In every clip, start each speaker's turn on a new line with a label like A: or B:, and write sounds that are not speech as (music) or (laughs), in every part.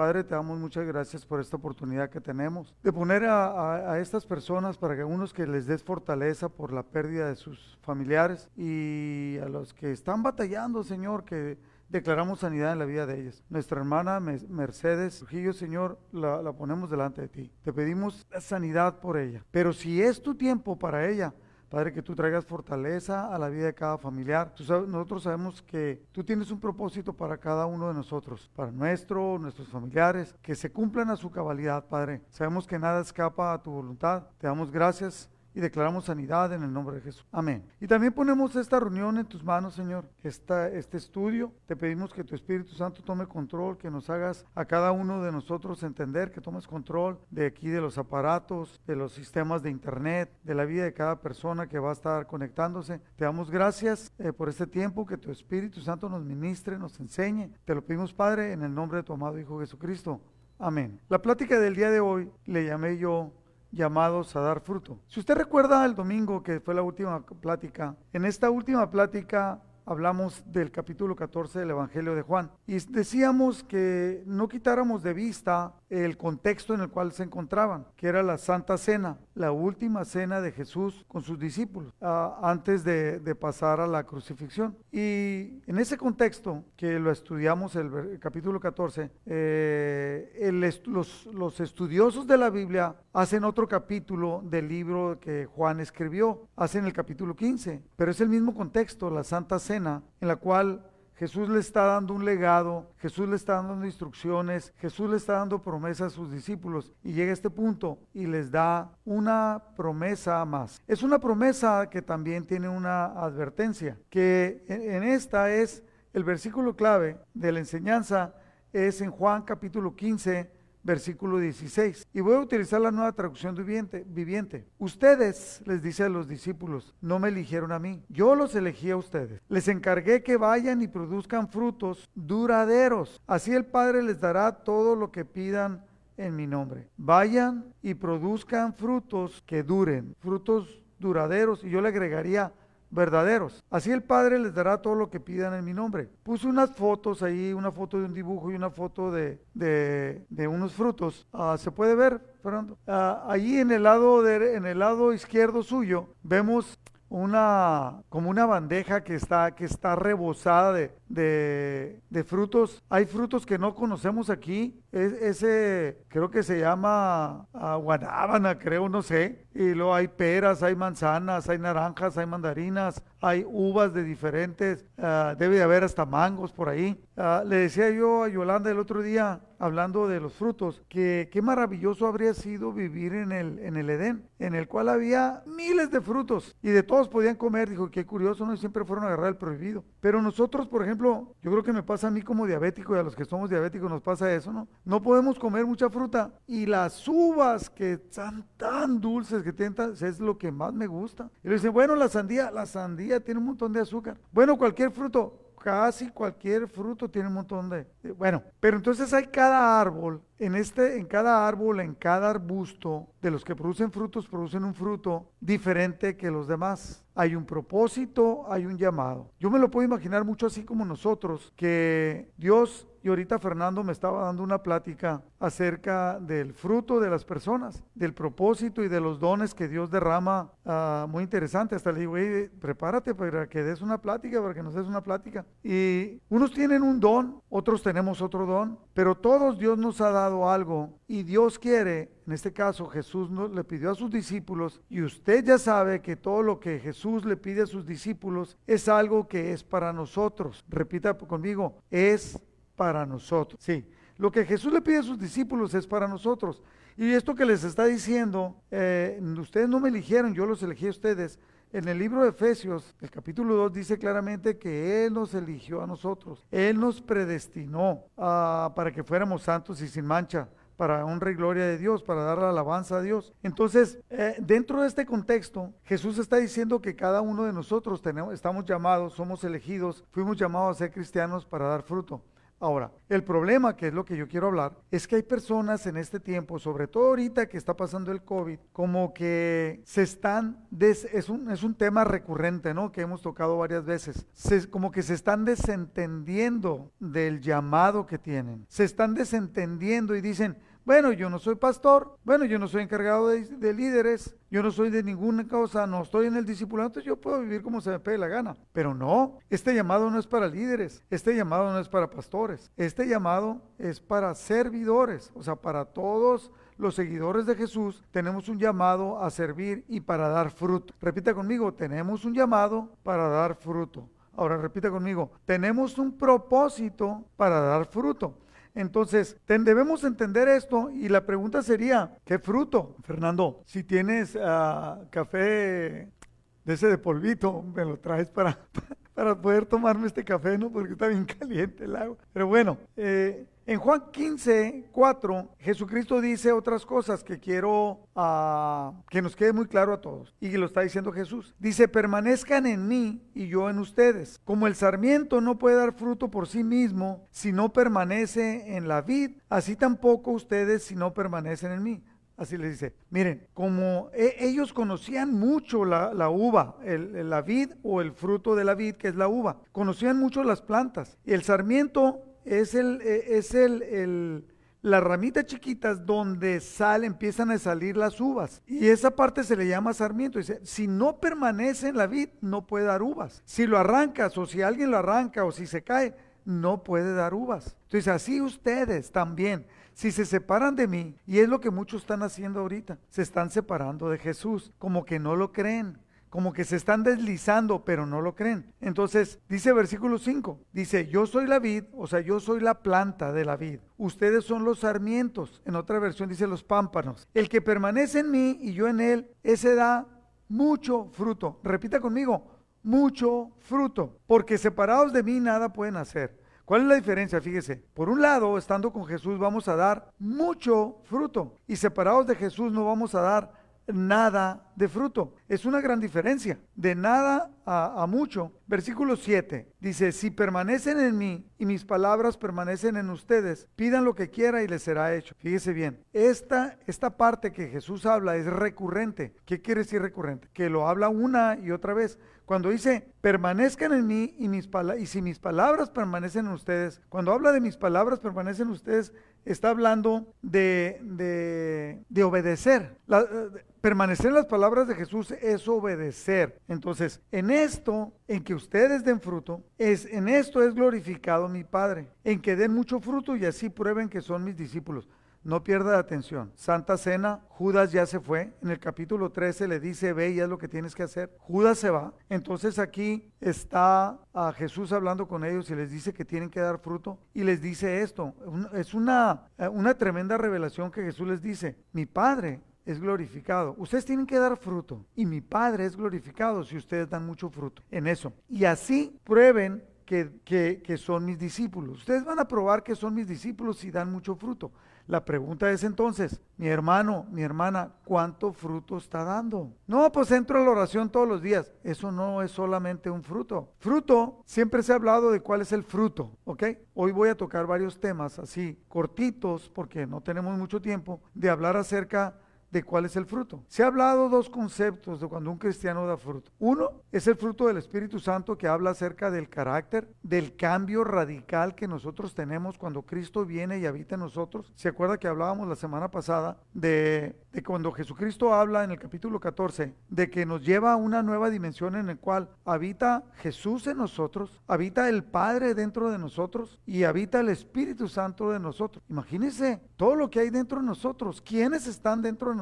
A: Padre, te damos muchas gracias por esta oportunidad que tenemos de poner a, a, estas personas para que unos que les des fortaleza por la pérdida de sus familiares y a los que están batallando, Señor, que declaramos sanidad en la vida de ellas. Nuestra hermana Mercedes Trujillo, Señor, la, la ponemos delante de ti. Te pedimos sanidad por ella. Pero si es tu tiempo para ella, Padre, que tú traigas fortaleza a la vida de cada familiar. nosotros sabemos que tú tienes un propósito para cada uno de nosotros, para nuestro, nuestros familiares, que se cumplan a su cabalidad, Padre. Sabemos que nada escapa a tu voluntad. Te damos gracias y declaramos sanidad en el nombre de Jesús. Amén. Y también ponemos esta reunión en tus manos, Señor, esta, este estudio. Te pedimos que tu Espíritu Santo tome control, que nos hagas a cada uno de nosotros entender, que tomes control de aquí, de los aparatos, de los sistemas de Internet, de la vida de cada persona que va a estar conectándose. Te damos gracias eh, por este tiempo, que tu Espíritu Santo nos ministre, nos enseñe. Te lo pedimos, Padre, en el nombre de tu amado Hijo Jesucristo. Amén. La plática del día de hoy le llamé yo llamados a dar fruto. Si usted recuerda el domingo que fue la última plática, en esta última plática hablamos del capítulo 14 del Evangelio de Juan y decíamos que no quitáramos de vista el contexto en el cual se encontraban, que era la Santa Cena, la última cena de Jesús con sus discípulos, ah, antes de, pasar a la crucifixión. Y en ese contexto, que lo estudiamos el, capítulo 14, eh, los, los estudiosos de la Biblia hacen otro capítulo del libro que Juan escribió, hacen el capítulo 15, pero es el mismo contexto, la Santa Cena, en la cual Jesús le está dando un legado, Jesús le está dando instrucciones, Jesús le está dando promesas a sus discípulos y llega a este punto y les da una promesa más. Es una promesa que también tiene una advertencia, que en esta es el versículo clave de la enseñanza, es en Juan capítulo 15, versículo 16. Y voy a utilizar la nueva traducción viviente, viviente. Ustedes, les dice a los discípulos, no me eligieron a mí, yo los elegí a ustedes. Les encargué que vayan y produzcan frutos duraderos. Así el Padre les dará todo lo que pidan en mi nombre. Vayan y produzcan frutos que duren, frutos duraderos. Y yo le agregaría verdaderos. Así el Padre les dará todo lo que pidan en mi nombre. Puse unas fotos ahí, una foto de un dibujo y una foto de, de, unos frutos. Ah, ¿Se puede ver, Fernando? Ah, allí en el, lado de, en el lado izquierdo suyo vemos una como una bandeja que está que está rebosada de, de, frutos. Hay frutos que no conocemos aquí. Ese creo que se llama uh, guanábana, creo, no sé. Y luego hay peras, hay manzanas, hay naranjas, hay mandarinas, hay uvas de diferentes. debe de haber hasta mangos por ahí. le decía yo a Yolanda el otro día, hablando de los frutos, que qué maravilloso habría sido vivir en el, en el Edén, en el cual había miles de frutos y de todos podían comer. Dijo, qué curioso, no siempre fueron a agarrar el prohibido. Pero nosotros, por ejemplo, yo creo que me pasa a mí como diabético y a los que somos diabéticos nos pasa eso, ¿no? No podemos comer mucha fruta y las uvas que están tan dulces, que tienen es lo que más me gusta. Y le dicen, bueno, la sandía, la sandía tiene un montón de azúcar. Bueno, cualquier fruto, casi cualquier fruto tiene un montón de, bueno, pero entonces hay cada árbol, en este, en cada árbol, en cada arbusto, de los que producen frutos, producen un fruto diferente que los demás. Hay un propósito, hay un llamado. Yo me lo puedo imaginar mucho así como nosotros, que Dios y ahorita Fernando me estaba dando una plática acerca del fruto de las personas, del propósito y de los dones que Dios derrama. Ah, muy interesante. Hasta le digo, prepárate para que des una plática, para que nos des una plática. Y unos tienen un don, otros tenemos otro don, pero todos Dios nos ha dado algo y Dios quiere, en este caso Jesús le pidió a sus discípulos y usted ya sabe que todo lo que Jesús le pide a sus discípulos es algo que es para nosotros. Repita conmigo, es para nosotros. Sí, lo que Jesús le pide a sus discípulos es para nosotros. Y esto que les está diciendo, eh, ustedes no me eligieron, yo los elegí a ustedes. En el libro de Efesios, el capítulo 2 dice claramente que Él nos eligió a nosotros. Él nos predestinó ah, para que fuéramos santos y sin mancha para honra y gloria de Dios, para dar la alabanza a Dios. Entonces, eh, dentro de este contexto, Jesús está diciendo que cada uno de nosotros tenemos, estamos llamados, somos elegidos, fuimos llamados a ser cristianos para dar fruto. Ahora, el problema, que es lo que yo quiero hablar, es que hay personas en este tiempo, sobre todo ahorita que está pasando el COVID, como que se están, es, un, es un tema recurrente, ¿no? Que hemos tocado varias veces, como que se están desentendiendo del llamado que tienen, se están desentendiendo y dicen, bueno, yo no soy pastor, bueno, yo no soy encargado de, líderes, yo no soy de ninguna cosa, no estoy en el discipulado, yo puedo vivir como se me pegue la gana. Pero no, este llamado no es para líderes, este llamado no es para pastores, este llamado es para servidores, o sea, para todos los seguidores de Jesús tenemos un llamado a servir y para dar fruto. Repita conmigo, tenemos un llamado para dar fruto. Ahora repita conmigo, tenemos un propósito para dar fruto. Entonces, debemos entender esto y la pregunta sería, ¿qué fruto? Fernando, si tienes ah, café de ese de polvito, me lo traes para, (laughs) para poder tomarme este café, ¿no? Porque está bien (laughs) caliente el agua. Pero bueno, eh, en Juan 15, 4, Jesucristo dice otras cosas que quiero uh, que nos quede muy claro a todos. Y lo está diciendo Jesús. Dice, permanezcan en mí y yo en ustedes. Como el sarmiento no puede dar fruto por sí mismo si no permanece en la vid, así tampoco ustedes si no permanecen en mí. Así le dice, miren, como e, ellos conocían mucho la, uva, la vid o el fruto de la vid, que es la uva, conocían mucho las plantas. Y el sarmiento es el, e, es el, el las ramitas chiquitas donde sale, empiezan a salir las uvas. Y esa parte se le llama sarmiento. Dice, si no permanece en la vid, no puede dar uvas. Si lo arrancas o si alguien lo arranca o si se cae, no puede dar uvas. Entonces, así ustedes también, si se separan de mí, y es lo que muchos están haciendo ahorita, se están separando de Jesús, como que no lo creen como que se están deslizando, pero no lo creen. Entonces, dice versículo 5, dice, yo soy la vid, o sea, yo soy la planta de la vid. Ustedes son los sarmientos. En otra versión dice los pámpanos. El que permanece en mí y yo en él, ese da mucho fruto. Repita conmigo, mucho fruto. Porque separados de mí nada pueden hacer. ¿Cuál es la diferencia? Fíjese, por un lado, estando con Jesús vamos a dar mucho fruto y separados de Jesús no vamos a dar nada de fruto. Es una gran diferencia, de nada a, mucho. Versículo 7 dice, si permanecen en mí y mis palabras permanecen en ustedes, pidan lo que quiera y les será hecho. Fíjese bien, esta, esta parte que Jesús habla es recurrente. ¿Qué quiere decir recurrente? Que lo habla una y otra vez. Cuando dice, permanezcan en mí y, mis y si mis palabras permanecen en ustedes, cuando habla de mis palabras permanecen en ustedes, está hablando de, de, obedecer. Eh, permanecer en las palabras de Jesús es obedecer. Entonces, en esto, en que ustedes den fruto, es en esto es glorificado mi Padre, en que den mucho fruto y así prueben que son mis discípulos. No pierda atención. Santa Cena, Judas ya se fue. En el capítulo 13 le dice, ve y es lo que tienes que hacer. Judas se va. Entonces aquí está a Jesús hablando con ellos y les dice que tienen que dar fruto. Y les dice esto. Es una, una tremenda revelación que Jesús les dice. Mi Padre es glorificado. Ustedes tienen que dar fruto. Y mi Padre es glorificado si ustedes dan mucho fruto en eso. Y así prueben que, que, que, son mis discípulos. Ustedes van a probar que son mis discípulos si dan mucho fruto. La pregunta es entonces, mi hermano, mi hermana, ¿cuánto fruto está dando? No, pues entro a la oración todos los días. Eso no es solamente un fruto. Fruto, siempre se ha hablado de cuál es el fruto, ¿ok? Hoy voy a tocar varios temas así, cortitos, porque no tenemos mucho tiempo, de hablar acerca de cuál es el fruto. Se ha hablado dos conceptos de cuando un cristiano da fruto. Uno es el fruto del Espíritu Santo que habla acerca del carácter, del cambio radical que nosotros tenemos cuando Cristo viene y habita en nosotros. ¿Se acuerda que hablábamos la semana pasada de, de cuando Jesucristo habla en el capítulo 14 de que nos lleva a una nueva dimensión en la cual habita Jesús en nosotros, habita el Padre dentro de nosotros y habita el Espíritu Santo de nosotros? Imagínense todo lo que hay dentro de nosotros. ¿Quiénes están dentro de nosotros.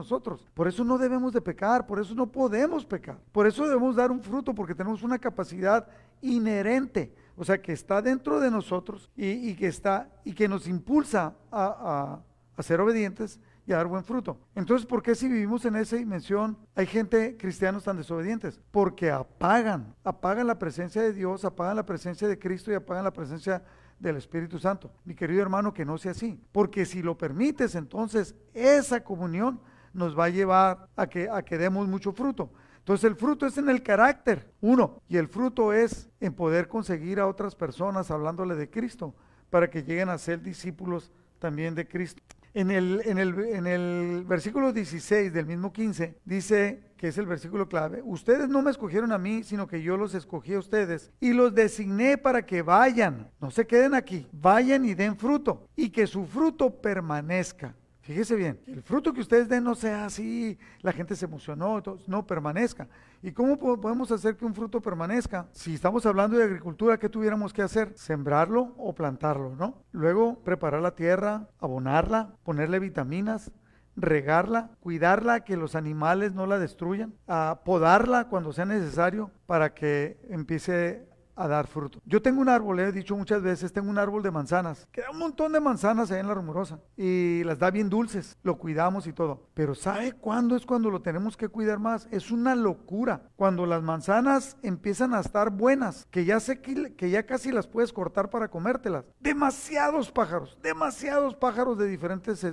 A: Por eso no debemos de pecar, por eso no podemos pecar. Por eso debemos dar un fruto, porque tenemos una capacidad inherente, o sea, que está dentro de nosotros y, que está y que nos impulsa a, a ser obedientes y a dar buen fruto. Entonces, ¿por qué si vivimos en esa dimensión hay gente, cristianos tan desobedientes? Porque apagan, apagan la presencia de Dios, apagan la presencia de Cristo y apagan la presencia del Espíritu Santo. Mi querido hermano, que no sea así. Porque si lo permites, entonces esa comunión nos va a llevar a que, a que demos mucho fruto. Entonces el fruto es en el carácter, uno, y el fruto es en poder conseguir a otras personas hablándole de Cristo para que lleguen a ser discípulos también de Cristo. En el, en, el, en el versículo 16 del mismo 15 dice que es el versículo clave, ustedes no me escogieron a mí, sino que yo los escogí a ustedes y los designé para que vayan, no se queden aquí, vayan y den fruto y que su fruto permanezca. Fíjese bien, el fruto que ustedes den no sea así, la gente se emocionó, no permanezca. ¿Y cómo podemos hacer que un fruto permanezca? Si estamos hablando de agricultura, ¿qué tuviéramos que hacer? Sembrarlo o plantarlo, ¿no? Luego preparar la tierra, abonarla, ponerle vitaminas, regarla, cuidarla, que los animales no la destruyan, a podarla cuando sea necesario para que empiece a dar fruto. Yo tengo un árbol, he dicho muchas veces, tengo un árbol de manzanas, que da un montón de manzanas ahí en la rumorosa y las da bien dulces, lo cuidamos y todo. Pero ¿sabe cuándo es cuando lo tenemos que cuidar más? Es una locura. Cuando las manzanas empiezan a estar buenas, que ya sé que, que ya casi las puedes cortar para comértelas. Demasiados pájaros, demasiados pájaros de diferentes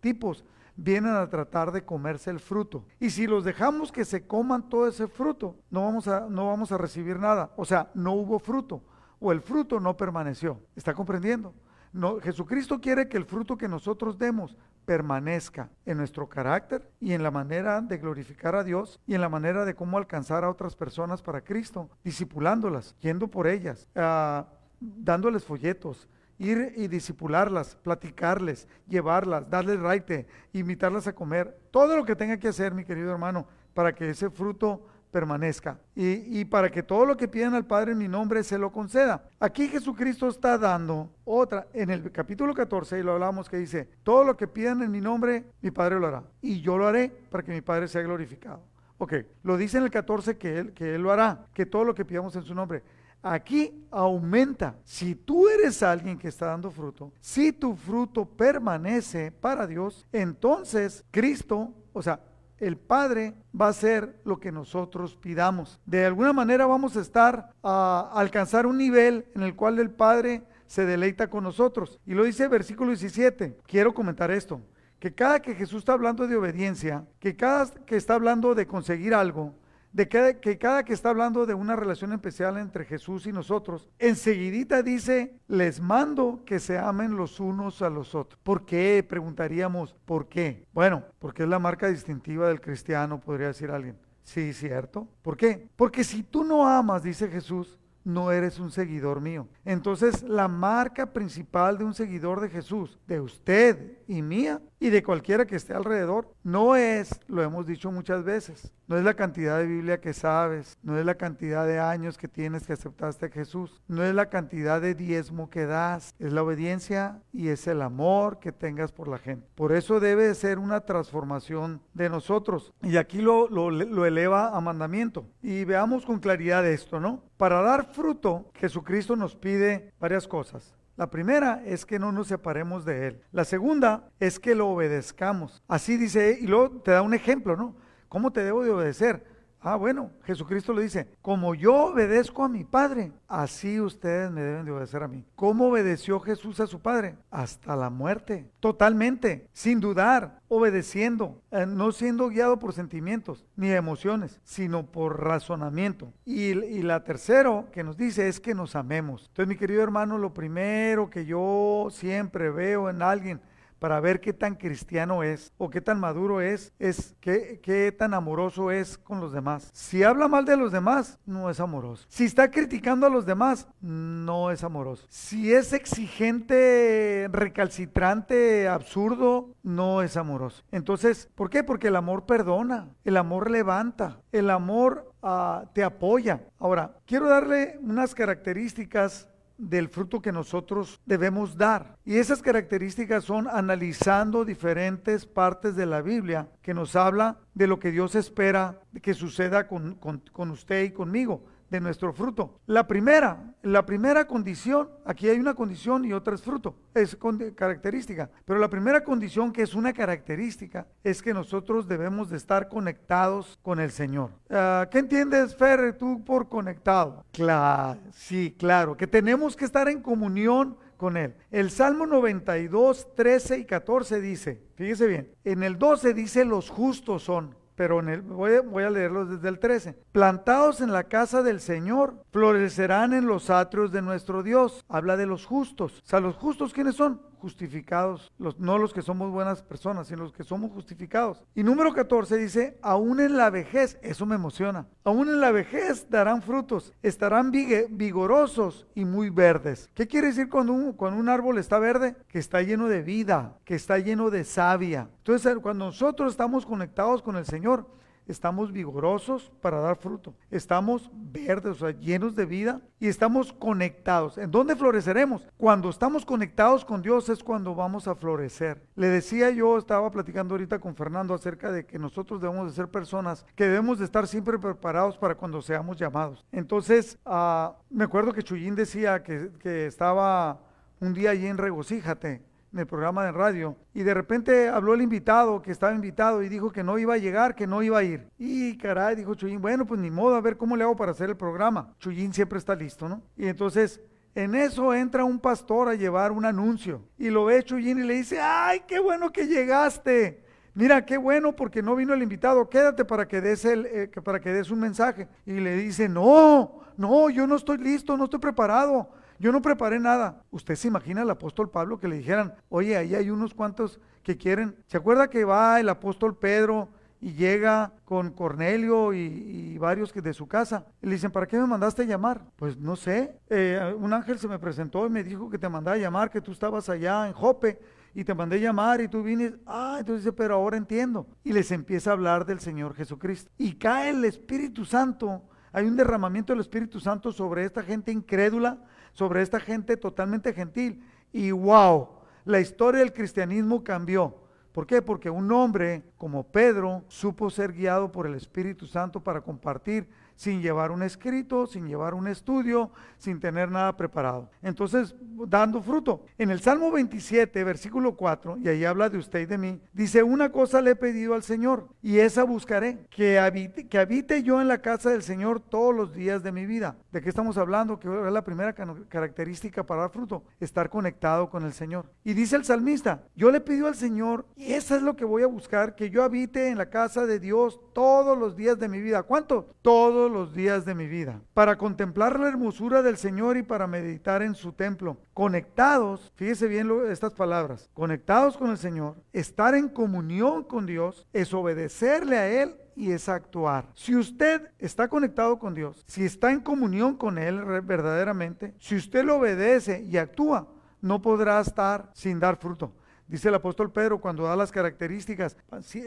A: tipos vienen a tratar de comerse el fruto. Y si los dejamos que se coman todo ese fruto, no vamos a, no vamos a recibir nada. O sea, no hubo fruto o el fruto no permaneció. ¿Está comprendiendo? No, Jesucristo quiere que el fruto que nosotros demos permanezca en nuestro carácter y en la manera de glorificar a Dios y en la manera de cómo alcanzar a otras personas para Cristo, discipulándolas, yendo por ellas, ah, dándoles folletos, ir y disipularlas, platicarles, llevarlas, darles raite, invitarlas a comer, todo lo que tenga que hacer, mi querido hermano, para que ese fruto permanezca y, y, para que todo lo que pidan al Padre en mi nombre se lo conceda. Aquí Jesucristo está dando otra, en el capítulo 14, y lo hablamos, que dice, todo lo que pidan en mi nombre, mi Padre lo hará, y yo lo haré para que mi Padre sea glorificado. Ok, lo dice en el 14 que él, que él lo hará, que todo lo que pidamos en su nombre. Aquí aumenta. Si tú eres alguien que está dando fruto, si tu fruto permanece para Dios, entonces Cristo, o sea, el Padre va a hacer lo que nosotros pidamos. De alguna manera vamos a estar a alcanzar un nivel en el cual el Padre se deleita con nosotros. Y lo dice el versículo 17. Quiero comentar esto. Que cada que Jesús está hablando de obediencia, que cada que está hablando de conseguir algo, de que, cada que está hablando de una relación especial entre Jesús y nosotros, enseguidita dice, les mando que se amen los unos a los otros. ¿Por qué? Preguntaríamos, ¿por qué? Bueno, porque es la marca distintiva del cristiano, podría decir alguien. Sí, cierto. ¿Por qué? Porque si tú no amas, dice Jesús, no eres un seguidor mío. Entonces, la marca principal de un seguidor de Jesús, de usted y mía, y de cualquiera que esté alrededor. No es, lo hemos dicho muchas veces, no es la cantidad de Biblia que sabes, no es la cantidad de años que tienes que aceptaste a Jesús, no es la cantidad de diezmo que das, es la obediencia y es el amor que tengas por la gente. Por eso debe ser una transformación de nosotros. Y aquí lo, lo, lo eleva a mandamiento. Y veamos con claridad esto, ¿no? Para dar fruto, Jesucristo nos pide varias cosas. La primera es que no nos separemos de Él. La segunda es que lo obedezcamos. Así dice, y luego te da un ejemplo, ¿no? ¿Cómo te debo de obedecer? Ah, bueno, Jesucristo le dice, como yo obedezco a mi Padre, así ustedes me deben de obedecer a mí. ¿Cómo obedeció Jesús a su Padre? Hasta la muerte, totalmente, sin dudar, obedeciendo, eh, no siendo guiado por sentimientos ni emociones, sino por razonamiento. Y, y la tercero que nos dice es que nos amemos. Entonces, mi querido hermano, lo primero que yo siempre veo en alguien, para ver qué tan cristiano es o qué tan maduro es, es qué, qué tan amoroso es con los demás. Si habla mal de los demás, no es amoroso. Si está criticando a los demás, no es amoroso. Si es exigente, recalcitrante, absurdo, no es amoroso. Entonces, ¿por qué? Porque el amor perdona, el amor levanta, el amor uh, te apoya. Ahora, quiero darle unas características del fruto que nosotros debemos dar. Y esas características son analizando diferentes partes de la Biblia que nos habla de lo que Dios espera que suceda con, con usted y conmigo de nuestro fruto. La primera, la primera condición, aquí hay una condición y otra es fruto, es característica, pero la primera condición que es una característica es que nosotros debemos de estar conectados con el Señor. Ah, ¿Qué entiendes, Fer, tú por conectado? Claro, sí, claro, que tenemos que estar en comunión con Él. El Salmo 92, 13 y 14 dice, fíjese bien, en el 12 dice los justos son, pero en el, voy, a leerlos desde el 13. Plantados en la casa del Señor, florecerán en los atrios de nuestro Dios. Habla de los justos. O sea, los justos, ¿quiénes son? Justificados, los, no los que somos buenas personas, sino los que somos justificados. Y número 14 dice, aún en la vejez, eso me emociona, aún en la vejez darán frutos, estarán vigorosos y muy verdes. ¿Qué quiere decir cuando un, cuando un árbol está verde? Que está lleno de vida, que está lleno de savia. Entonces, cuando nosotros estamos conectados con el Señor, estamos vigorosos para dar fruto, estamos verdes, o sea, llenos de vida y estamos conectados. ¿En dónde floreceremos? Cuando estamos conectados con Dios es cuando vamos a florecer. Le decía yo, estaba platicando ahorita con Fernando acerca de que nosotros debemos de ser personas que debemos de estar siempre preparados para cuando seamos llamados. Entonces, uh, me acuerdo que Chuyín decía que, que estaba un día allí en Regocíjate en el programa de radio y de repente habló el invitado que estaba invitado y dijo que no iba a llegar, que no iba a ir. Y caray, dijo Chuyín, bueno, pues ni modo, a ver cómo le hago para hacer el programa. Chuyín siempre está listo, ¿no? Y entonces en eso entra un pastor a llevar un anuncio y lo ve Chuyín y le dice, ay, qué bueno que llegaste. Mira, qué bueno porque no vino el invitado, quédate para que des, el, eh, para que des un mensaje. Y le dice, no, no, yo no estoy listo, no estoy preparado yo no preparé nada. Usted se imagina al apóstol Pablo que le dijeran, oye, ahí hay unos cuantos que quieren. ¿Se acuerda que va el apóstol Pedro y llega con Cornelio y, varios que de su casa? Y le dicen, ¿para qué me mandaste a llamar? Pues no sé. Eh, un ángel se me presentó y me dijo que te mandaba a llamar, que tú estabas allá en Jope y te mandé llamar y tú vienes, ah, entonces dice, pero ahora entiendo. Y les empieza a hablar del Señor Jesucristo. Y cae el Espíritu Santo, hay un derramamiento del Espíritu Santo sobre esta gente incrédula, sobre esta gente totalmente gentil. Y wow, la historia del cristianismo cambió. ¿Por qué? Porque un hombre como Pedro supo ser guiado por el Espíritu Santo para compartir sin llevar un escrito, sin llevar un estudio, sin tener nada preparado. Entonces, dando fruto. En el Salmo 27, versículo 4, y ahí habla de usted y de mí, dice, una cosa le he pedido al Señor, y esa buscaré, que habite, que habite yo en la casa del Señor todos los días de mi vida. ¿De qué estamos hablando? Que es la primera característica para dar fruto, estar conectado con el Señor. Y dice el salmista, yo le pido al Señor, y eso es lo que voy a buscar, que yo habite en la casa de Dios todos los días de mi vida. ¿Cuánto? Todos los días de mi vida, para contemplar la hermosura del Señor y para meditar en su templo. Conectados, fíjese bien estas palabras, conectados con el Señor, estar en comunión con Dios, es obedecerle a Él y es actuar. Si usted está conectado con Dios, si está en comunión con Él verdaderamente, si usted lo obedece y actúa, no podrá estar sin dar fruto. Dice el apóstol Pedro cuando da las características,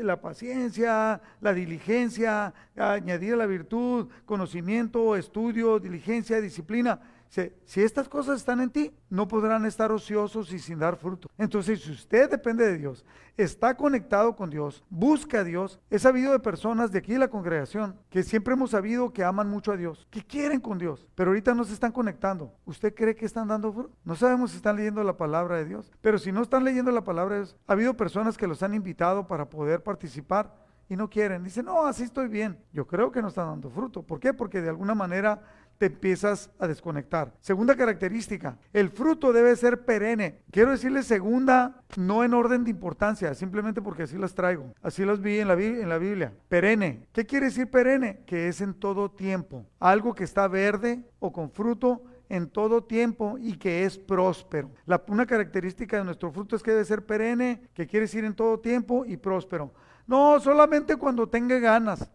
A: la paciencia, la diligencia, añadir la virtud, conocimiento, estudio, diligencia, disciplina si estas cosas están en ti, no podrán estar ociosos y sin dar fruto. Entonces, si usted depende de Dios, está conectado con Dios, busca a Dios, he sabido de personas de aquí de la congregación que siempre hemos sabido que aman mucho a Dios, que quieren con Dios, pero ahorita no se están conectando. ¿Usted cree que están dando fruto? No sabemos si están leyendo la palabra de Dios, pero si no están leyendo la palabra de Dios, ha habido personas que los han invitado para poder participar y no quieren. Dicen, no, así estoy bien. Yo creo que no están dando fruto. ¿Por qué? Porque de alguna manera te empiezas a desconectar. Segunda característica, el fruto debe ser perenne. Quiero decirle segunda, no en orden de importancia, simplemente porque así las traigo. Así las vi en la, Biblia. Perenne. ¿Qué quiere decir perenne? Que es en todo tiempo. Algo que está verde o con fruto en todo tiempo y que es próspero. La, una característica de nuestro fruto es que debe ser perenne, que quiere decir en todo tiempo y próspero. No, solamente cuando tenga ganas.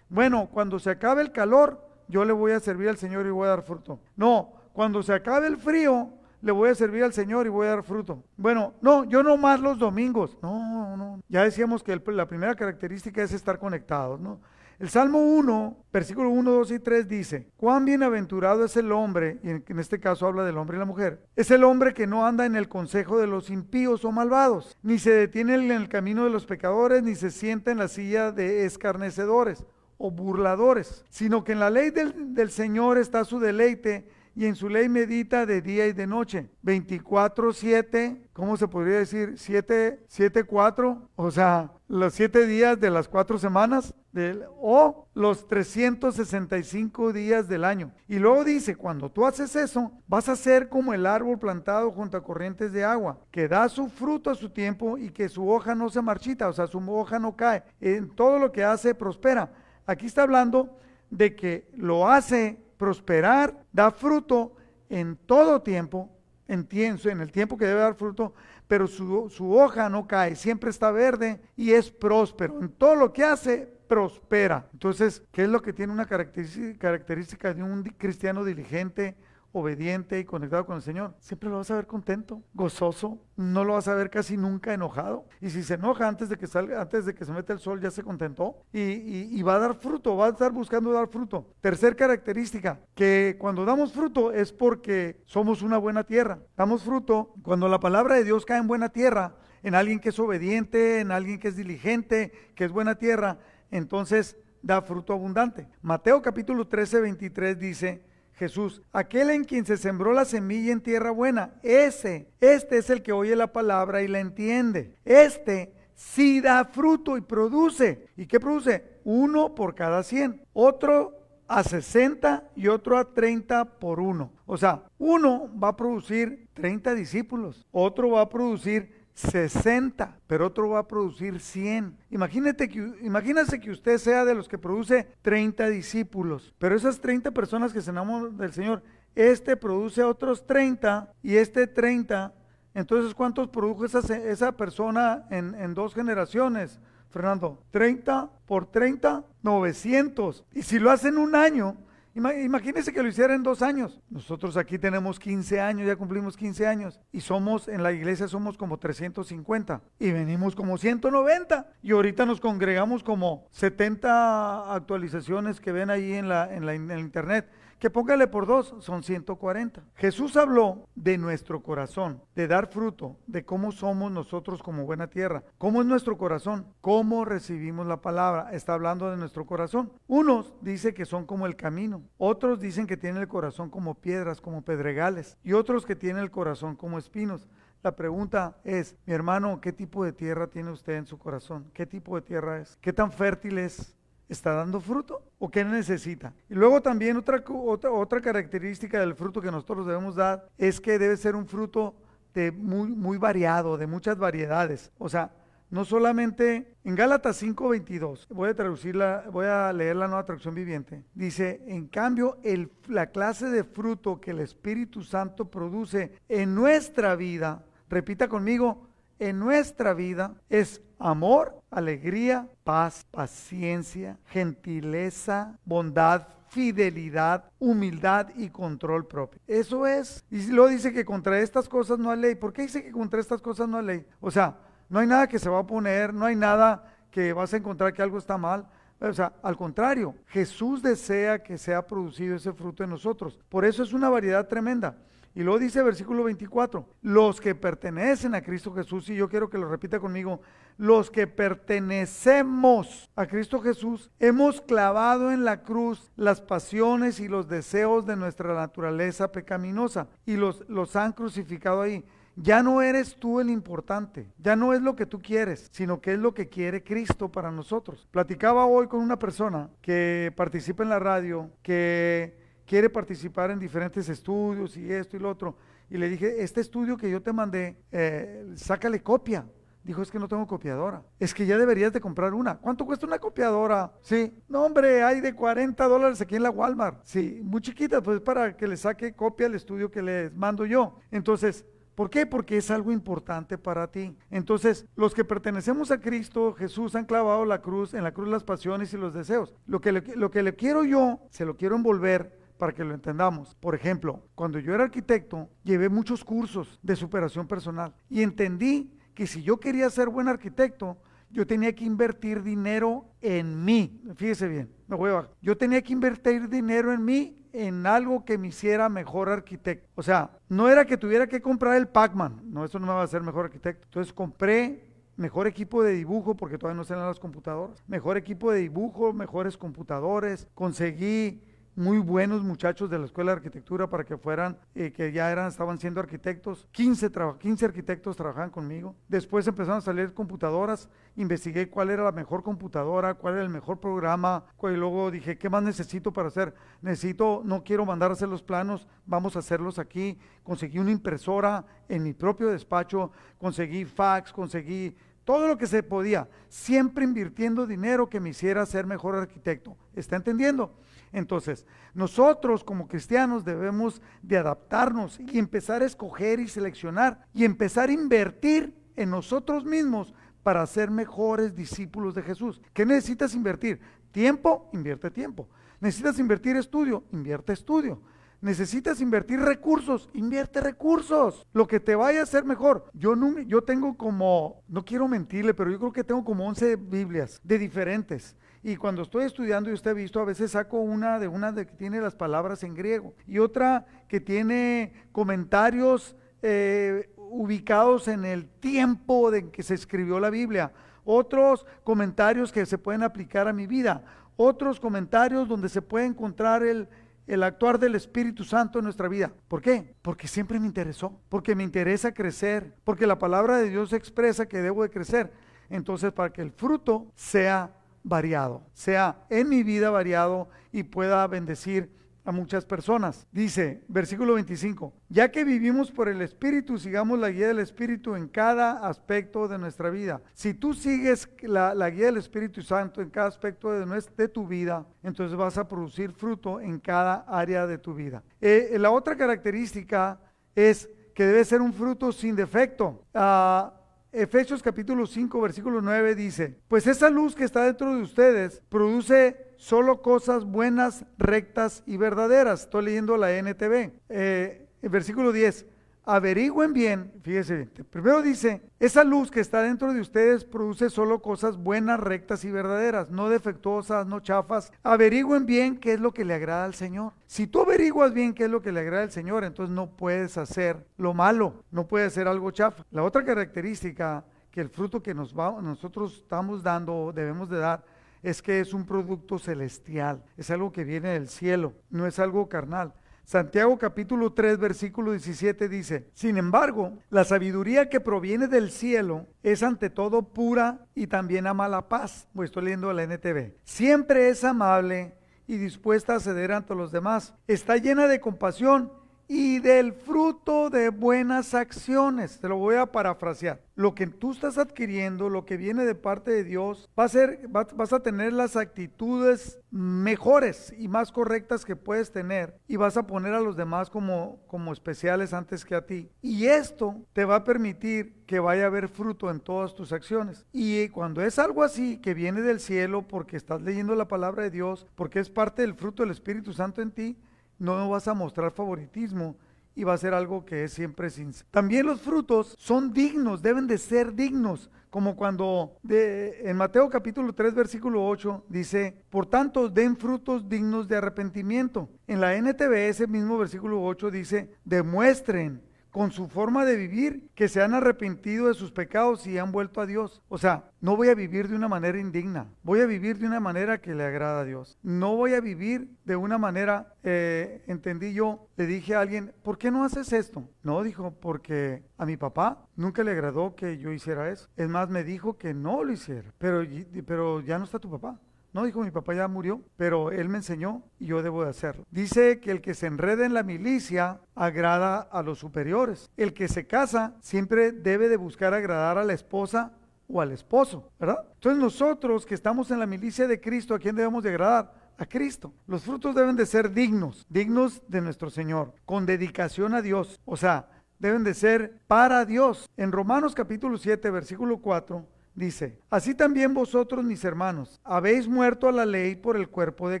A: Bueno, cuando se acabe el calor, yo le voy a servir al Señor y voy a dar fruto. No, cuando se acabe el frío, le voy a servir al Señor y voy a dar fruto. Bueno, no, yo no más los domingos. No, no. Ya decíamos que la primera característica es estar conectados, ¿no? El Salmo 1, versículo 1, 2 y 3 dice, cuán bienaventurado es el hombre, y en este caso habla del hombre y la mujer, es el hombre que no anda en el consejo de los impíos o malvados, ni se detiene en el camino de los pecadores, ni se sienta en la silla de escarnecedores o burladores, sino que en la ley del, Señor está su deleite y en su ley medita de día y de noche. 24-7, ¿cómo se podría decir? 7-4, o sea, los siete días de las cuatro semanas del, o los 365 días del año. Y luego dice, cuando tú haces eso, vas a ser como el árbol plantado junto a corrientes de agua, que da su fruto a su tiempo y que su hoja no se marchita, o sea, su hoja no cae. En todo lo que hace prospera. Aquí está hablando de que lo hace prosperar, da fruto en todo tiempo, en, en el tiempo que debe dar fruto, pero su, su, hoja no cae, siempre está verde y es próspero. En todo lo que hace, prospera. Entonces, ¿qué es lo que tiene una característica de un cristiano diligente? Obediente y conectado con el Señor, siempre lo vas a ver contento, gozoso, no lo vas a ver casi nunca enojado. Y si se enoja antes de que salga, antes de que se meta el sol, ya se contentó y, y, va a dar fruto, va a estar buscando dar fruto. Tercer característica, que cuando damos fruto es porque somos una buena tierra. Damos fruto cuando la palabra de Dios cae en buena tierra, en alguien que es obediente, en alguien que es diligente, que es buena tierra, entonces da fruto abundante. Mateo capítulo 13, 23 dice, Jesús, aquel en quien se sembró la semilla en tierra buena, ese, este es el que oye la palabra y la entiende. Este sí da fruto y produce. ¿Y qué produce? Uno por cada cien. Otro a 60 y otro a 30 por uno. O sea, uno va a producir 30 discípulos, otro va a producir 60, pero otro va a producir 100. Imagínate que, imagínese que usted sea de los que produce 30 discípulos, pero esas 30 personas que se enamoran del Señor, este produce otros 30 y este 30. Entonces, ¿cuántos produjo esa, esa persona en, en dos generaciones? Fernando, 30 por 30, 900. Y si lo hacen un año, Imagínense que lo hiciera en dos años. Nosotros aquí tenemos 15 años, ya cumplimos 15 años y somos, en la iglesia somos como 350 y venimos como 190 y ahorita nos congregamos como 70 actualizaciones que ven ahí en la, en la, en internet que póngale por dos, son 140. Jesús habló de nuestro corazón, de dar fruto, de cómo somos nosotros como buena tierra. ¿Cómo es nuestro corazón? ¿Cómo recibimos la palabra? Está hablando de nuestro corazón. Unos dicen que son como el camino, otros dicen que tienen el corazón como piedras, como pedregales, y otros que tienen el corazón como espinos. La pregunta es, mi hermano, ¿qué tipo de tierra tiene usted en su corazón? ¿Qué tipo de tierra es? ¿Qué tan fértil es? ¿Está dando fruto o qué necesita? Y luego también otra, otra, característica del fruto que nosotros debemos dar es que debe ser un fruto de muy, muy variado, de muchas variedades. O sea, no solamente en Gálatas 5:22, voy a traducirla, voy a leer la nueva traducción viviente. Dice, en cambio, el, la clase de fruto que el Espíritu Santo produce en nuestra vida, repita conmigo, en nuestra vida es amor, alegría, paz, paciencia, gentileza, bondad, fidelidad, humildad y control propio. Eso es. Y luego dice que contra estas cosas no hay ley. ¿Por qué dice que contra estas cosas no hay ley? O sea, no hay nada que se va a poner, no hay nada que vas a encontrar que algo está mal. O sea, al contrario, Jesús desea que sea producido ese fruto en nosotros. Por eso es una variedad tremenda. Y luego dice versículo 24, los que pertenecen a Cristo Jesús, y yo quiero que lo repita conmigo, los que pertenecemos a Cristo Jesús, hemos clavado en la cruz las pasiones y los deseos de nuestra naturaleza pecaminosa y los, los han crucificado ahí. Ya no eres tú el importante, ya no es lo que tú quieres, sino que es lo que quiere Cristo para nosotros. Platicaba hoy con una persona que participa en la radio, que quiere participar en diferentes estudios y esto y lo otro. Y le dije, este estudio que yo te mandé, eh, sácale copia. Dijo, es que no tengo copiadora. Es que ya deberías de comprar una. ¿Cuánto cuesta una copiadora? Sí. No, hombre, hay de 40 dólares aquí en la Walmart. Sí, muy chiquita, pues para que le saque copia al estudio que les mando yo. Entonces, ¿Por qué? Porque es algo importante para ti. Entonces, los que pertenecemos a Cristo, Jesús han clavado la cruz, en la cruz las pasiones y los deseos. Lo que lo que le quiero yo, se lo quiero envolver para que lo entendamos. Por ejemplo, cuando yo era arquitecto, llevé muchos cursos de superación personal y entendí que si yo quería ser buen arquitecto, yo tenía que invertir dinero en mí. Fíjese bien, me voy Yo tenía que invertir dinero en mí en algo que me hiciera mejor arquitecto. O sea, no era que tuviera que comprar el Pac-Man, no, eso no me va a hacer mejor arquitecto. Entonces compré mejor equipo de dibujo, porque todavía no salen las computadoras, mejor equipo de dibujo, mejores computadores, conseguí muy buenos muchachos de la escuela de arquitectura para que fueran, eh, que ya eran, estaban siendo arquitectos. 15, 15 arquitectos trabajaban conmigo. Después empezaron a salir computadoras, investigué cuál era la mejor computadora, cuál era el mejor programa, y luego dije, ¿qué más necesito para hacer? Necesito, no quiero mandar a hacer los planos, vamos a hacerlos aquí. Conseguí una impresora en mi propio despacho, conseguí fax, conseguí todo lo que se podía, siempre invirtiendo dinero que me hiciera ser mejor arquitecto. ¿Está entendiendo? Entonces, nosotros como cristianos debemos de adaptarnos y empezar a escoger y seleccionar y empezar a invertir en nosotros mismos para ser mejores discípulos de Jesús. ¿Qué necesitas invertir? Tiempo, invierte tiempo. Necesitas invertir estudio, invierte estudio. Necesitas invertir recursos, invierte recursos, lo que te vaya a hacer mejor. Yo, no, yo tengo como, no quiero mentirle, pero yo creo que tengo como 11 Biblias de diferentes. Y cuando estoy estudiando, y usted ha visto, a veces saco una de una de que tiene las palabras en griego y otra que tiene comentarios eh, ubicados en el tiempo de que se escribió la Biblia. Otros comentarios que se pueden aplicar a mi vida. Otros comentarios donde se puede encontrar el, el actuar del Espíritu Santo en nuestra vida. ¿Por qué? Porque siempre me interesó, porque me interesa crecer, porque la palabra de Dios expresa que debo de crecer. Entonces, para que el fruto sea variado, sea en mi vida variado y pueda bendecir a muchas personas. Dice, versículo 25, ya que vivimos por el Espíritu, sigamos la guía del Espíritu en cada aspecto de nuestra vida. Si tú sigues la, guía del Espíritu Santo en cada aspecto de, de, tu vida, entonces vas a producir fruto en cada área de tu vida. Eh, la otra característica es que debe ser un fruto sin defecto. Ah, Efesios capítulo 5, versículo 9 dice, pues esa luz que está dentro de ustedes produce solo cosas buenas, rectas y verdaderas. Estoy leyendo la NTV. Eh, el versículo 10, averigüen bien, fíjese, primero dice, esa luz que está dentro de ustedes produce solo cosas buenas, rectas y verdaderas, no defectuosas, no chafas. Averigüen bien qué es lo que le agrada al Señor. Si tú averiguas bien qué es lo que le agrada al Señor, entonces no puedes hacer lo malo, no puedes hacer algo chafa. La otra característica que el fruto que nos va, nosotros estamos dando, debemos de dar, es que es un producto celestial, es algo que viene del cielo, no es algo carnal. Santiago capítulo 3 versículo 17 dice, sin embargo, la sabiduría que proviene del cielo es ante todo pura y también ama la paz. Pues estoy leyendo la NTV. Siempre es amable y dispuesta a ceder ante los demás. Está llena de compasión y del fruto de buenas acciones. Te lo voy a parafrasear. Lo que tú estás adquiriendo, lo que viene de parte de Dios, va a ser, vas a tener las actitudes mejores y más correctas que puedes tener y vas a poner a los demás como, como especiales antes que a ti. Y esto te va a permitir que vaya a haber fruto en todas tus acciones. Y cuando es algo así que viene del cielo porque estás leyendo la palabra de Dios, porque es parte del fruto del Espíritu Santo en ti, no vas a mostrar favoritismo y va a ser algo que es siempre sincero. También los frutos son dignos, deben de ser dignos, como cuando en Mateo capítulo 3 versículo 8 dice, por tanto den frutos dignos de arrepentimiento. En la NTV ese mismo versículo 8 dice, demuestren con su forma de vivir, que se han arrepentido de sus pecados y han vuelto a Dios. O sea, no voy a vivir de una manera indigna, voy a vivir de una manera que le agrada a Dios. No voy a vivir de una manera, eh, entendí yo, le dije a alguien, ¿por qué no haces esto? No, dijo, porque a mi papá nunca le agradó que yo hiciera eso. Es más, me dijo que no lo hiciera, pero, pero ya no está tu papá. No, dijo, mi papá ya murió, pero él me enseñó y yo debo de hacerlo. Dice que el que se enreda en la milicia agrada a los superiores. El que se casa siempre debe de buscar agradar a la esposa o al esposo, ¿verdad? Entonces nosotros que estamos en la milicia de Cristo, ¿a quién debemos de agradar? A Cristo. Los frutos deben de ser dignos, dignos de nuestro Señor, con dedicación a Dios. O sea, deben de ser para Dios. En Romanos capítulo 7, versículo 4, Dice, así también vosotros, mis hermanos, habéis muerto a la ley por el cuerpo de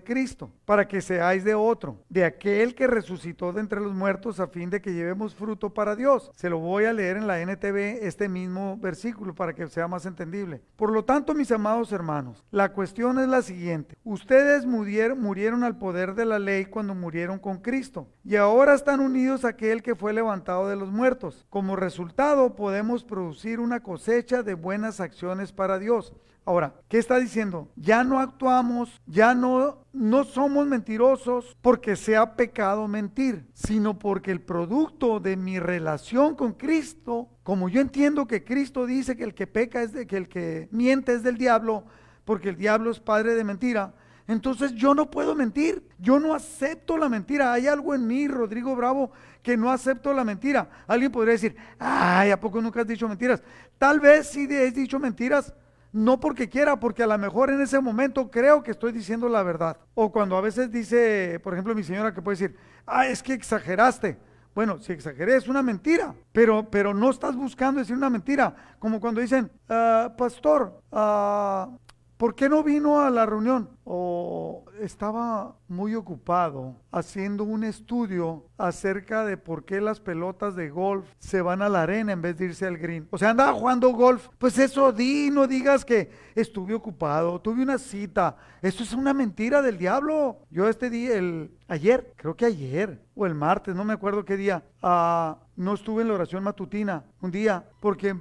A: Cristo, para que seáis de otro, de aquel que resucitó de entre los muertos a fin de que llevemos fruto para Dios. Se lo voy a leer en la NTV este mismo versículo para que sea más entendible. Por lo tanto, mis amados hermanos, la cuestión es la siguiente. Ustedes murieron, murieron al poder de la ley cuando murieron con Cristo, y ahora están unidos a aquel que fue levantado de los muertos. Como resultado, podemos producir una cosecha de buenas acciones para Dios. Ahora, ¿qué está diciendo? Ya no actuamos, ya no, no somos mentirosos porque sea pecado mentir, sino porque el producto de mi relación con Cristo, como yo entiendo que Cristo dice que el que peca es de que el que miente es del diablo, porque el diablo es padre de mentira. Entonces yo no puedo mentir, yo no acepto la mentira. Hay algo en mí, Rodrigo Bravo, que no acepto la mentira. Alguien podría decir, ay, ¿a poco nunca has dicho mentiras? Tal vez sí he dicho mentiras, no porque quiera, porque a lo mejor en ese momento creo que estoy diciendo la verdad. O cuando a veces dice, por ejemplo, mi señora que puede decir, ah, es que exageraste. Bueno, si exageré es una mentira, pero, pero no estás buscando decir una mentira. Como cuando dicen, ah, pastor, ah, ¿por qué no vino a la reunión? O estaba muy ocupado haciendo un estudio acerca de por qué las pelotas de golf se van a la arena en vez de irse al green. O sea, andaba jugando golf. Pues eso di, no digas que estuve ocupado, tuve una cita. Eso es una mentira del diablo. Yo este día, el ayer, creo que ayer, o el martes, no me acuerdo qué día, uh, no estuve en la oración matutina un día porque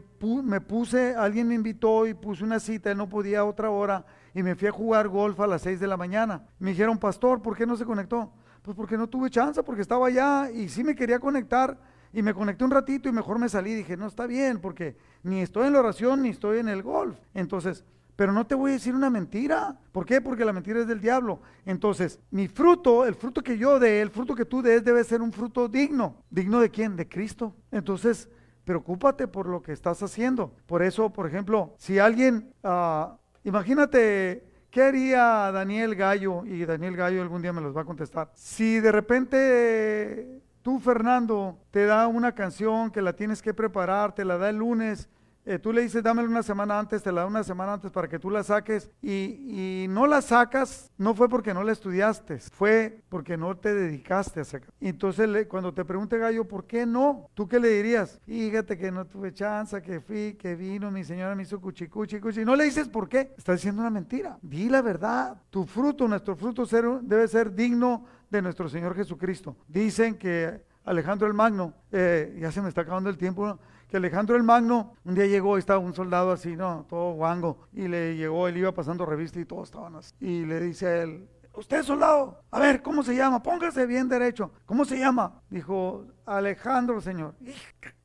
A: me puse, alguien me invitó y puse una cita, no podía otra hora y me fui a jugar golf a las 6 de la mañana. Me dijeron, pastor, ¿por qué no se conectó? Pues porque no tuve chance, porque estaba allá y sí me quería conectar y me conecté un ratito y mejor me salí. Dije, no está bien, porque ni estoy en la oración ni estoy en el golf. Entonces, pero no te voy a decir una mentira. ¿Por qué? Porque la mentira es del diablo. Entonces, mi fruto, el fruto que yo dé, el fruto que tú des, debe ser un fruto digno. ¿Digno de quién? De Cristo. Entonces, preocúpate por lo que estás haciendo. Por eso, por ejemplo, si alguien, uh, imagínate, ¿qué haría Daniel Gallo? Y Daniel Gallo algún día me los va a contestar. Si de repente tú, Fernando, te da una canción que la tienes que preparar, te la da el lunes eh, tú le dices, dámela una semana antes, te la da una semana antes para que tú la saques y, no la sacas, no fue porque no la estudiaste, fue porque no te dedicaste a sacar. Entonces, cuando te pregunte Gallo, ¿por qué no? ¿Tú qué le dirías? Fíjate que no tuve chance, que fui, que vino, mi señora me hizo cuchicuchi, cuchi. No le dices por qué, estás diciendo una mentira. Di la verdad. Tu fruto, nuestro fruto debe ser digno de nuestro Señor Jesucristo. Dicen que Alejandro el Magno, eh, ya se me está acabando el tiempo, ¿no? Alejandro el Magno, un día llegó, estaba un soldado así, ¿no? Todo guango, y le llegó, él iba pasando revista y todos estaban así. Y le dice a él, usted soldado, a ver, ¿cómo se llama? Póngase bien derecho. ¿Cómo se llama? Dijo, Alejandro, señor.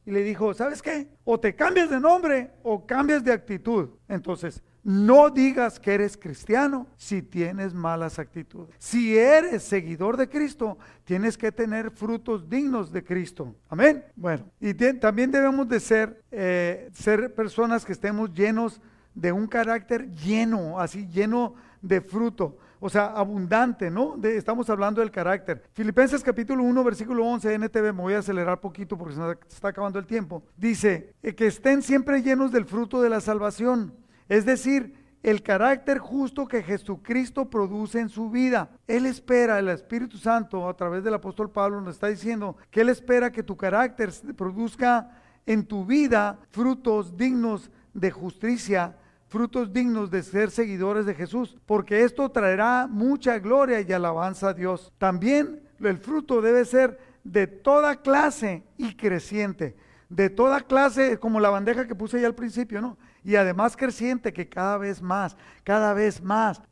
A: Y le dijo, ¿sabes qué? O te cambias de nombre o cambias de actitud. Entonces, no digas que eres cristiano si tienes malas actitudes. Si eres seguidor de Cristo, tienes que tener frutos dignos de Cristo. Amén. Bueno, y también debemos de ser, eh, ser personas que estemos llenos de un carácter lleno, así lleno de fruto. O sea, abundante, ¿no? estamos hablando del carácter. Filipenses capítulo 1, versículo 11, NTV, me voy a acelerar poquito porque se está acabando el tiempo. Dice, eh, que estén siempre llenos del fruto de la salvación es decir, el carácter justo que Jesucristo produce en su vida. Él espera, el Espíritu Santo, a través del apóstol Pablo, nos está diciendo que Él espera que tu carácter produzca en tu vida frutos dignos de justicia, frutos dignos de ser seguidores de Jesús, porque esto traerá mucha gloria y alabanza a Dios. También el fruto debe ser de toda clase y creciente. De toda clase, como la bandeja que puse ya al principio, ¿no? Y además creciente que cada vez más, cada vez más.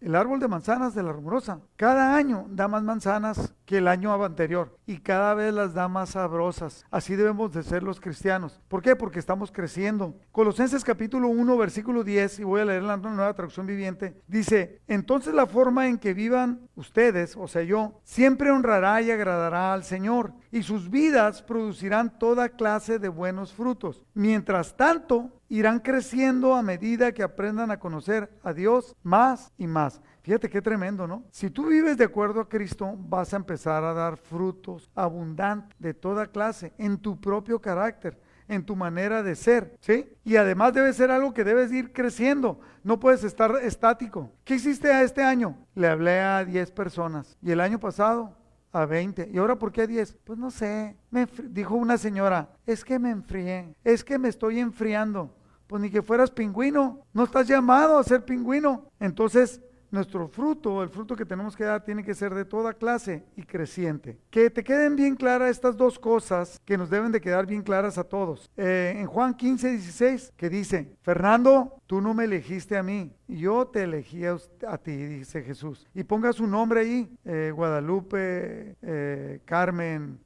A: El árbol de manzanas de la rumorosa, cada año da más manzanas que el año anterior y cada vez las da más sabrosas. Así debemos de ser los cristianos. ¿Por qué? Porque estamos creciendo. Colosenses capítulo 1, versículo 10, y voy a leer la nueva traducción viviente, dice, entonces la forma en que vivan ustedes, o sea yo, siempre honrará y agradará al Señor, y sus vidas producirán toda clase de buenos frutos. Mientras tanto, irán creciendo a medida que aprendan a conocer a Dios más y más. Fíjate qué tremendo, ¿no? Si tú vives de acuerdo a Cristo, vas a empezar a dar frutos abundantes de toda clase en tu propio carácter, en tu manera de ser, ¿sí? Y además debe ser algo que debes ir creciendo, no puedes estar estático. ¿Qué hiciste a este año? Le hablé a 10 personas y el año pasado a 20. ¿Y ahora por qué a 10? Pues no sé. Me dijo una señora, es que me enfrié, es que me estoy enfriando. Pues ni que fueras pingüino, no estás llamado a ser pingüino. Entonces, nuestro fruto, el fruto que tenemos que dar, tiene que ser de toda clase y creciente. Que te queden bien claras estas dos cosas que nos deben de quedar bien claras a todos. Eh, en Juan 15, 16, que dice, Fernando, tú no me elegiste a mí, yo te elegí a, ti, dice Jesús. Y ponga su nombre ahí, eh, Guadalupe, eh, Carmen,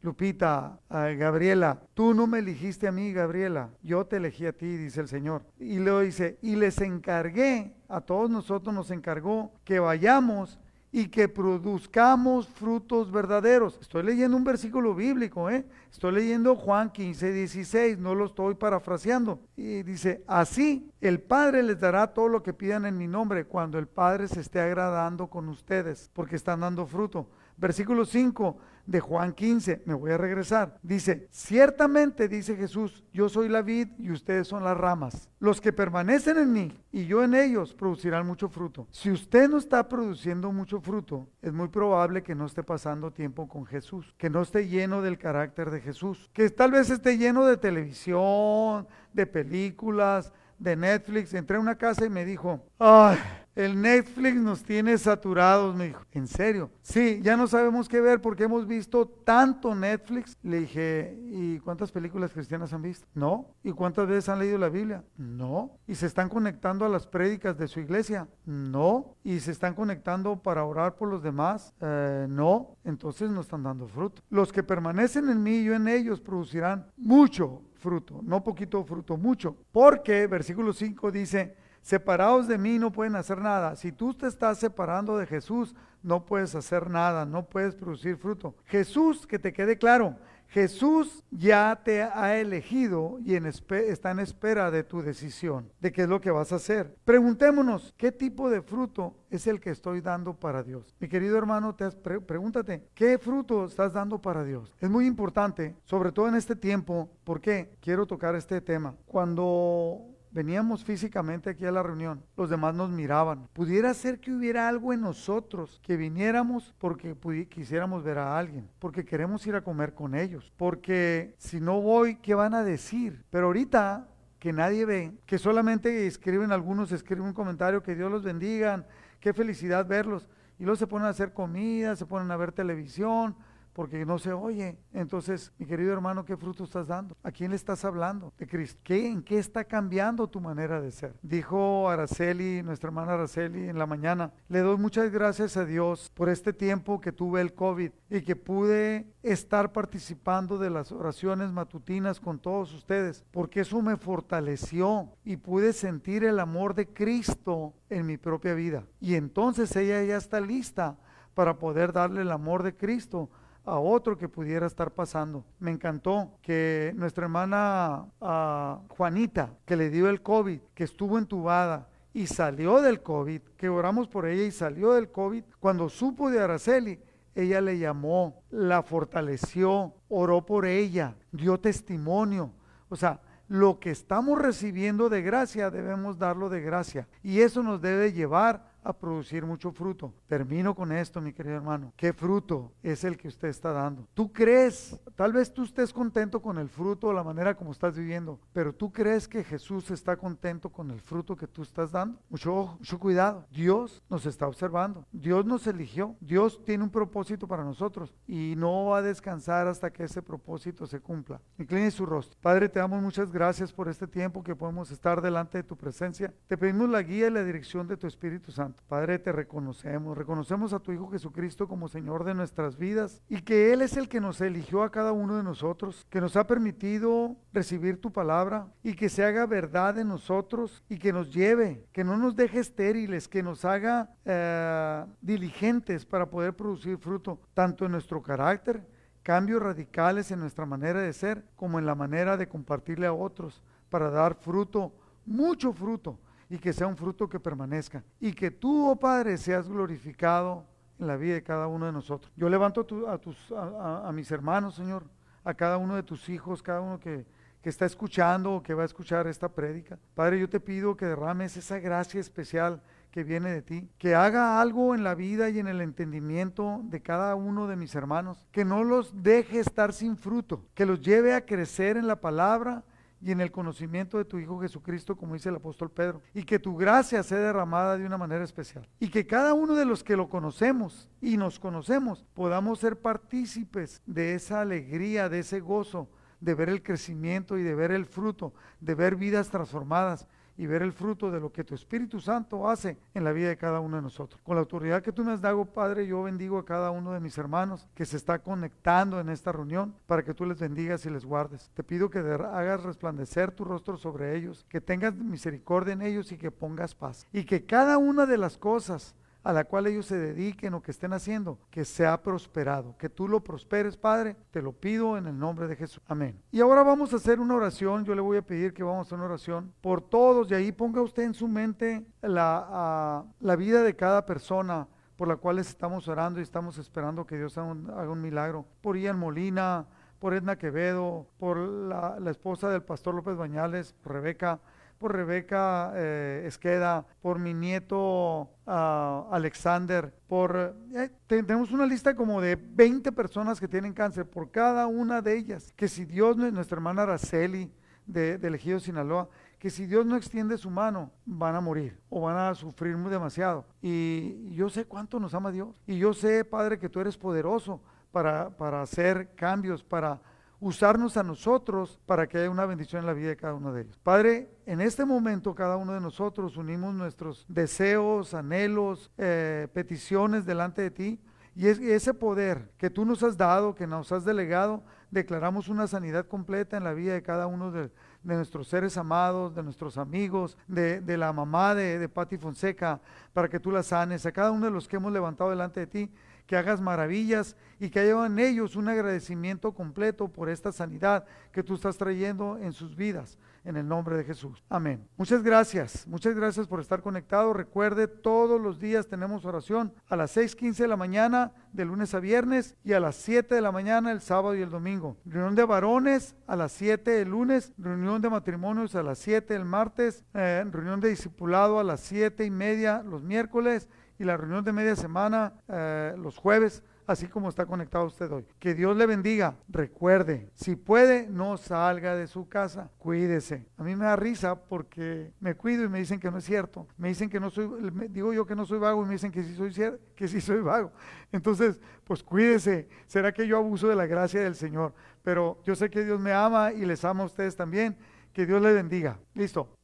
A: Lupita, Gabriela. Tú no me elegiste a mí, Gabriela, yo te elegí a ti, dice el Señor. Y luego dice, y les encargué a todos nosotros nos encargó que vayamos y que produzcamos frutos verdaderos. Estoy leyendo un versículo bíblico, ¿eh? Estoy leyendo Juan 15, 16, no lo estoy parafraseando. Y dice, así el Padre les dará todo lo que pidan en mi nombre cuando el Padre se esté agradando con ustedes, porque están dando fruto. Versículo 5, de Juan 15, me voy a regresar. Dice, ciertamente, dice Jesús, yo soy la vid y ustedes son las ramas. Los que permanecen en mí y yo en ellos producirán mucho fruto. Si usted no está produciendo mucho fruto, es muy probable que no esté pasando tiempo con Jesús, que no esté lleno del carácter de Jesús, que tal vez esté lleno de televisión, de películas, de Netflix. Entré a una casa y me dijo, ay, el Netflix nos tiene saturados, me dijo. ¿En serio? Sí, ya no sabemos qué ver porque hemos visto tanto Netflix. Le dije, ¿y cuántas películas cristianas han visto? No. ¿Y cuántas veces han leído la Biblia? No. ¿Y se están conectando a las prédicas de su iglesia? No. ¿Y se están conectando para orar por los demás? Eh, no. Entonces no están dando fruto. Los que permanecen en mí y yo en ellos producirán mucho fruto, no poquito fruto, mucho. Porque, versículo 5 dice, separados de mí no pueden hacer nada. Si tú te estás separando de Jesús, no puedes hacer nada, no puedes producir fruto. Jesús, que te quede claro, Jesús ya te ha elegido y está en espera de tu decisión, de qué es lo que vas a hacer. Preguntémonos, ¿qué tipo de fruto es el que estoy dando para Dios? Mi querido hermano, te pregúntate, ¿qué fruto estás dando para Dios? Es muy importante, sobre todo en este tiempo, porque quiero tocar este tema. Cuando Veníamos físicamente aquí a la reunión, los demás nos miraban. Pudiera ser que hubiera algo en nosotros, que viniéramos porque quisiéramos ver a alguien, porque queremos ir a comer con ellos, porque si no voy, ¿qué van a decir? Pero ahorita que nadie ve, que solamente escriben algunos, escriben un comentario, que Dios los bendiga, qué felicidad verlos, y luego se ponen a hacer comida, se ponen a ver televisión, porque no se oye. Entonces, mi querido hermano, ¿qué fruto estás dando? ¿A quién le estás hablando? De Cristo. ¿Qué, ¿En qué está cambiando tu manera de ser? Dijo Araceli, nuestra hermana Araceli, en la mañana, le doy muchas gracias a Dios por este tiempo que tuve el COVID y que pude estar participando de las oraciones matutinas con todos ustedes, porque eso me fortaleció y pude sentir el amor de Cristo en mi propia vida. Y entonces ella ya está lista para poder darle el amor de Cristo a otro que pudiera estar pasando. Me encantó que nuestra hermana ah, Juanita, que le dio el COVID, que estuvo entubada y salió del COVID, que oramos por ella y salió del COVID, cuando supo de Araceli, ella le llamó, la fortaleció, oró por ella, dio testimonio. O sea, lo que estamos recibiendo de gracia debemos darlo de gracia. Y eso nos debe llevar a producir mucho fruto. Termino con esto, mi querido hermano. ¿Qué fruto es el que usted está dando? Tú crees, tal vez tú estés contento con el fruto o la manera como estás viviendo, pero tú crees que Jesús está contento con el fruto que tú estás dando. Mucho mucho cuidado. Dios nos está observando. Dios nos eligió. Dios tiene un propósito para nosotros y no va a descansar hasta que ese propósito se cumpla. Incline su rostro. Padre, te damos muchas gracias por este tiempo que podemos estar delante de tu presencia. Te pedimos la guía y la dirección de tu Espíritu Santo. Padre, te reconocemos, reconocemos a tu Hijo Jesucristo como Señor de nuestras vidas y que Él es el que nos eligió a cada uno de nosotros, que nos ha permitido recibir tu palabra y que se haga verdad en nosotros y que nos lleve, que no nos deje estériles, que nos haga eh, diligentes para poder producir fruto, tanto en nuestro carácter, cambios radicales en nuestra manera de ser, como en la manera de compartirle a otros para dar fruto, mucho fruto y que sea un fruto que permanezca. Y que tú, oh Padre, seas glorificado en la vida de cada uno de nosotros. Yo levanto a, tus, a, mis hermanos, Señor, a cada uno de tus hijos, cada uno que, que está escuchando o que va a escuchar esta prédica. Padre, yo te pido que derrames esa gracia especial que viene de ti, que haga algo en la vida y en el entendimiento de cada uno de mis hermanos, que no los deje estar sin fruto, que los lleve a crecer en la palabra y en el conocimiento de tu Hijo Jesucristo, como dice el apóstol Pedro, y que tu gracia sea derramada de una manera especial. Y que cada uno de los que lo conocemos y nos conocemos podamos ser partícipes de esa alegría, de ese gozo, de ver el crecimiento y de ver el fruto, de ver vidas transformadas y ver el fruto de lo que tu Espíritu Santo hace en la vida de cada uno de nosotros. Con la autoridad que tú me has dado, Padre, yo bendigo a cada uno de mis hermanos que se está conectando en esta reunión para que tú les bendigas y les guardes. Te pido que hagas resplandecer tu rostro sobre ellos, que tengas misericordia en ellos y que pongas paz. Y que cada una de las cosas a la cual ellos se dediquen o que estén haciendo, que sea prosperado, que tú lo prosperes, Padre, te lo pido en el nombre de Jesús. Amén. Y ahora vamos a hacer una oración, yo le voy a pedir que vamos a hacer una oración por todos, y ahí ponga usted en su mente la, la vida de cada persona por la cual estamos orando y estamos esperando que Dios haga un, milagro. Por Ian Molina, por Edna Quevedo, por la, la esposa del pastor López Bañales, Rebeca, por Rebeca eh, Esqueda, por mi nieto ah, Alexander, por... Eh, tenemos una lista como de 20 personas que tienen cáncer, por cada una de ellas. Que si Dios, nuestra hermana Araceli de, de Ejido Sinaloa, que si Dios no extiende su mano, van a morir o van a sufrir muy demasiado. Y yo sé cuánto nos ama Dios. Y yo sé, Padre, que tú eres poderoso para, para hacer cambios, para usarnos a nosotros para que haya una bendición en la vida de cada uno de ellos. Padre, en este momento cada uno de nosotros unimos nuestros deseos, anhelos, eh, peticiones delante de ti. Y ese poder que tú nos has dado, que nos has delegado, declaramos una sanidad completa en la vida de cada uno de, nuestros seres amados, de nuestros amigos, de, la mamá de, de Fonseca, para que tú la sanes, a cada uno de los que hemos levantado delante de ti que hagas maravillas y que haya en ellos un agradecimiento completo por esta sanidad que tú estás trayendo en sus vidas. En el nombre de Jesús. Amén. Muchas gracias. Muchas gracias por estar conectado. Recuerde, todos los días tenemos oración a las 6.15 de la mañana, de lunes a viernes, y a las 7 de la mañana el sábado y el domingo. Reunión de varones a las 7 el lunes, reunión de matrimonios a las 7 el martes, eh, reunión de discipulado a las 7 y media los miércoles y la reunión de media semana eh, los jueves, así como está conectado usted hoy. Que Dios le bendiga. Recuerde, si puede, no salga de su casa. Cuídese. A mí me da risa porque me cuido y me dicen que no es cierto. Me dicen que no soy, digo yo que no soy vago y me dicen que sí soy, que sí soy vago. Entonces, pues cuídese. ¿Será que yo abuso de la gracia del Señor? Pero yo sé que Dios me ama y les ama a ustedes también. Que Dios le bendiga. Listo.